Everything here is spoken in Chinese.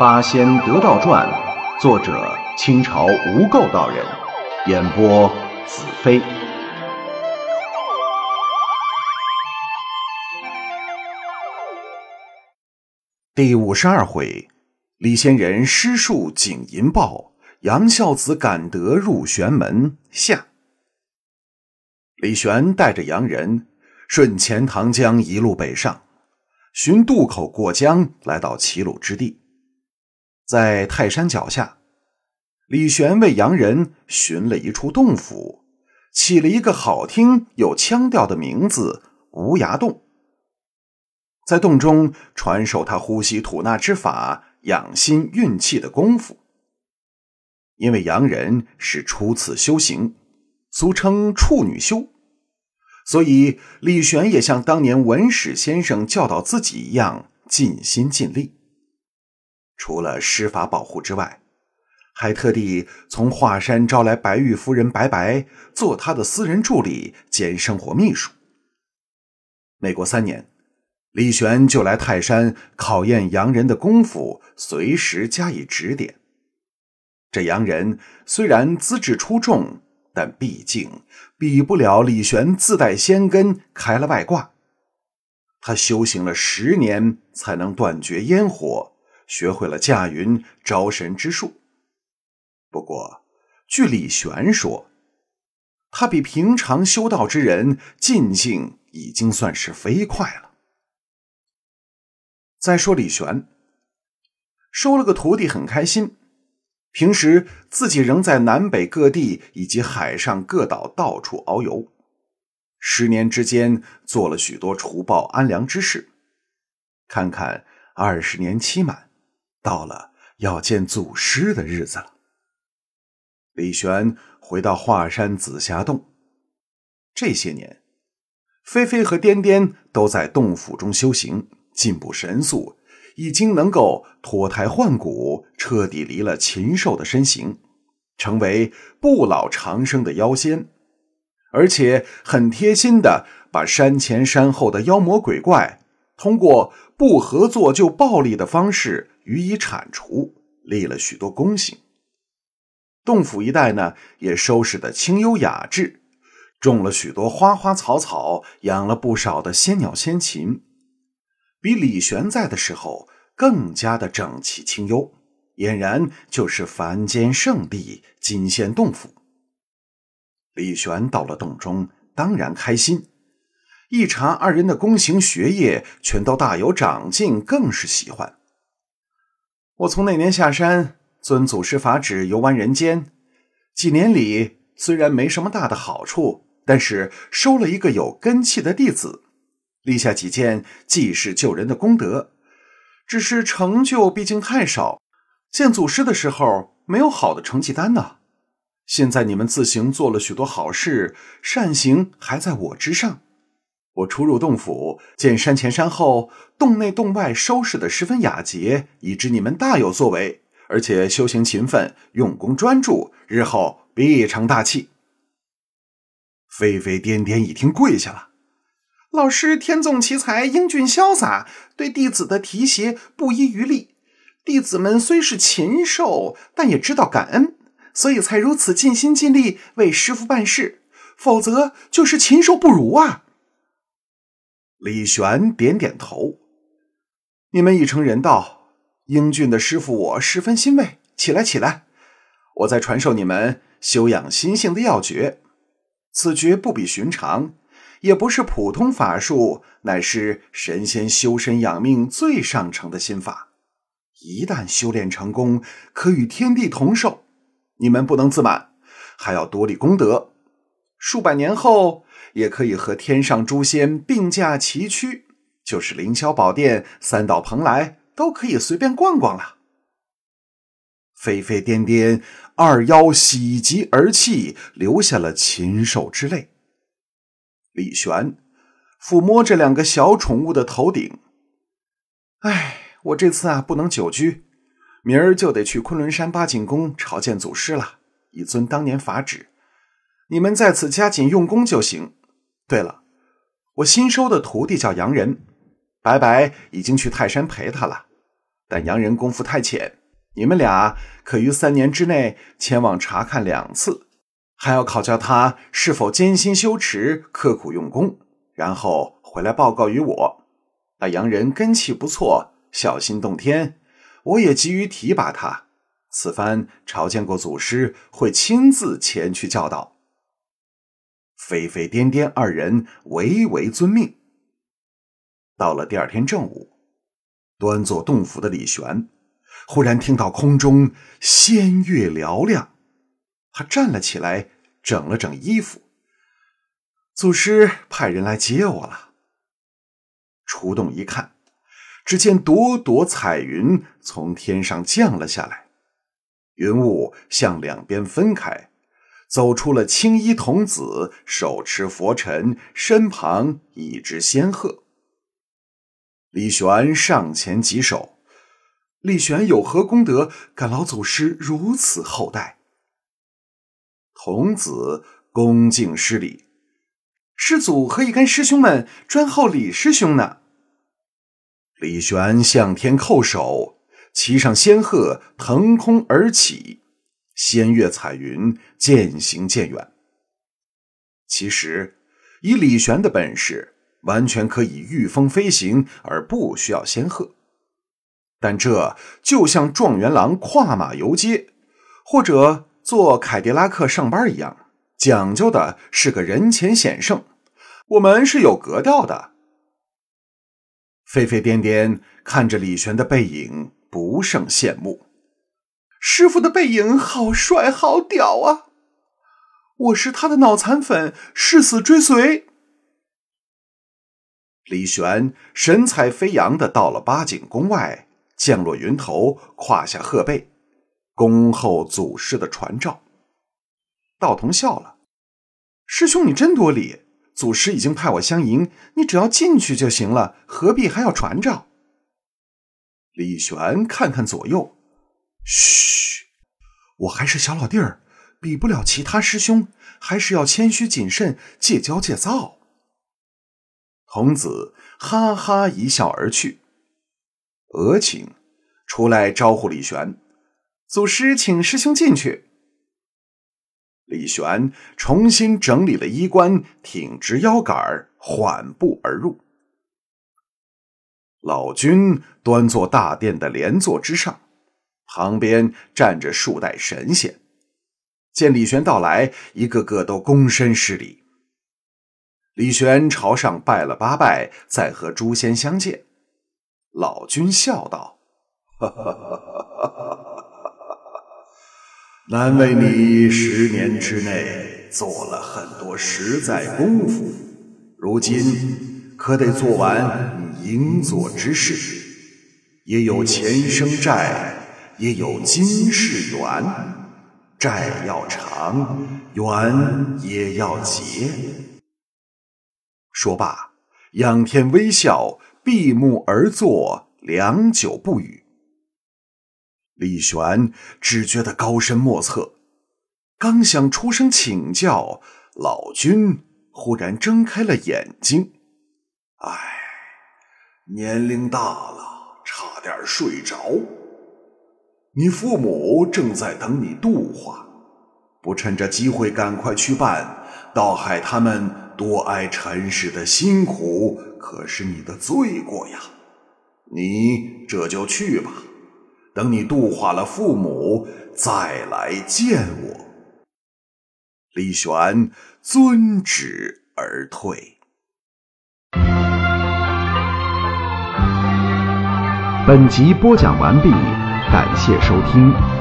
八仙得道传》，作者清朝无垢道人，演播子飞。第五十二回，李仙人施术景银报，杨孝子感得入玄门下。李玄带着洋人顺钱塘江一路北上，寻渡口过江，来到齐鲁之地。在泰山脚下，李玄为洋人寻了一处洞府，起了一个好听有腔调的名字——无涯洞。在洞中传授他呼吸吐纳之法、养心运气的功夫。因为洋人是初次修行。俗称处女修，所以李玄也像当年文史先生教导自己一样尽心尽力。除了施法保护之外，还特地从华山招来白玉夫人白白做他的私人助理兼生活秘书。没过三年，李玄就来泰山考验洋人的功夫，随时加以指点。这洋人虽然资质出众。但毕竟比不了李玄自带仙根开了外挂，他修行了十年才能断绝烟火，学会了驾云招神之术。不过，据李玄说，他比平常修道之人进境已经算是飞快了。再说李玄收了个徒弟，很开心。平时自己仍在南北各地以及海上各岛到处遨游，十年之间做了许多除暴安良之事。看看二十年期满，到了要见祖师的日子了。李玄回到华山紫霞洞，这些年，菲菲和颠颠都在洞府中修行，进步神速。已经能够脱胎换骨，彻底离了禽兽的身形，成为不老长生的妖仙，而且很贴心的把山前山后的妖魔鬼怪，通过不合作就暴力的方式予以铲除，立了许多功行。洞府一带呢，也收拾的清幽雅致，种了许多花花草草，养了不少的仙鸟仙禽。比李玄在的时候更加的整齐清幽，俨然就是凡间圣地金仙洞府。李玄到了洞中，当然开心。一查二人的功行学业全都大有长进，更是喜欢。我从那年下山遵祖师法旨游玩人间，几年里虽然没什么大的好处，但是收了一个有根气的弟子。立下几件济世救人的功德，只是成就毕竟太少。见祖师的时候没有好的成绩单呢。现在你们自行做了许多好事，善行还在我之上。我出入洞府，见山前山后、洞内洞外收拾的十分雅洁，已知你们大有作为，而且修行勤奋、用功专注，日后必成大器。飞飞颠颠一听，跪下了。老师天纵奇才，英俊潇洒，对弟子的提携不遗余力。弟子们虽是禽兽，但也知道感恩，所以才如此尽心尽力为师傅办事。否则就是禽兽不如啊！李玄点点头：“你们已成人道，英俊的师傅我十分欣慰。起来，起来，我再传授你们修养心性的要诀。此诀不比寻常。”也不是普通法术，乃是神仙修身养命最上乘的心法。一旦修炼成功，可与天地同寿。你们不能自满，还要多立功德。数百年后，也可以和天上诸仙并驾齐驱，就是凌霄宝殿、三岛蓬莱，都可以随便逛逛了。飞飞颠颠，二妖喜极而泣，流下了禽兽之泪。李玄抚摸着两个小宠物的头顶，哎，我这次啊不能久居，明儿就得去昆仑山八景宫朝见祖师了，以遵当年法旨。你们在此加紧用功就行。对了，我新收的徒弟叫杨仁，白白已经去泰山陪他了。但洋人功夫太浅，你们俩可于三年之内前往查看两次，还要考教他是否艰辛修持、刻苦用功，然后回来报告于我。那洋人根气不错，小心洞天，我也急于提拔他。此番朝见过祖师，会亲自前去教导。飞飞颠颠二人唯唯遵命。到了第二天正午，端坐洞府的李玄忽然听到空中仙乐嘹亮，他站了起来，整了整衣服。祖师派人来接我了。出洞一看，只见朵朵彩云从天上降了下来。云雾向两边分开，走出了青衣童子，手持佛尘，身旁一只仙鹤。李玄上前几手：“李玄有何功德，感老祖师如此厚待？”童子恭敬施礼：“师祖和一干师兄们专候李师兄呢。”李玄向天叩首。骑上仙鹤，腾空而起，仙乐彩云渐行渐远。其实，以李玄的本事，完全可以御风飞行，而不需要仙鹤。但这就像状元郎跨马游街，或者坐凯迪拉克上班一样，讲究的是个人前显圣。我们是有格调的。飞飞颠颠看着李玄的背影。不胜羡慕，师傅的背影好帅好屌啊！我是他的脑残粉，誓死追随。李玄神采飞扬的到了八景宫外，降落云头，胯下鹤背，恭候祖师的传召。道童笑了：“师兄你真多礼，祖师已经派我相迎，你只要进去就行了，何必还要传召？”李玄看看左右，嘘，我还是小老弟儿，比不了其他师兄，还是要谦虚谨慎，戒骄戒躁。童子哈哈一笑而去。额请出来招呼李玄，祖师请师兄进去。李玄重新整理了衣冠，挺直腰杆，缓步而入。老君端坐大殿的莲座之上，旁边站着数代神仙。见李玄到来，一个个都躬身施礼。李玄朝上拜了八拜，再和诸仙相见。老君笑道：“！难为你十年之内做了很多实在功夫，如今可得做完。”应做之事，也有前生债，也有今世缘。债要偿，缘也要结。说罢，仰天微笑，闭目而坐，良久不语。李玄只觉得高深莫测，刚想出声请教，老君忽然睁开了眼睛。唉。年龄大了，差点睡着。你父母正在等你度化，不趁着机会赶快去办，倒害他们多挨尘世的辛苦，可是你的罪过呀。你这就去吧，等你度化了父母，再来见我。李玄遵旨而退。本集播讲完毕，感谢收听。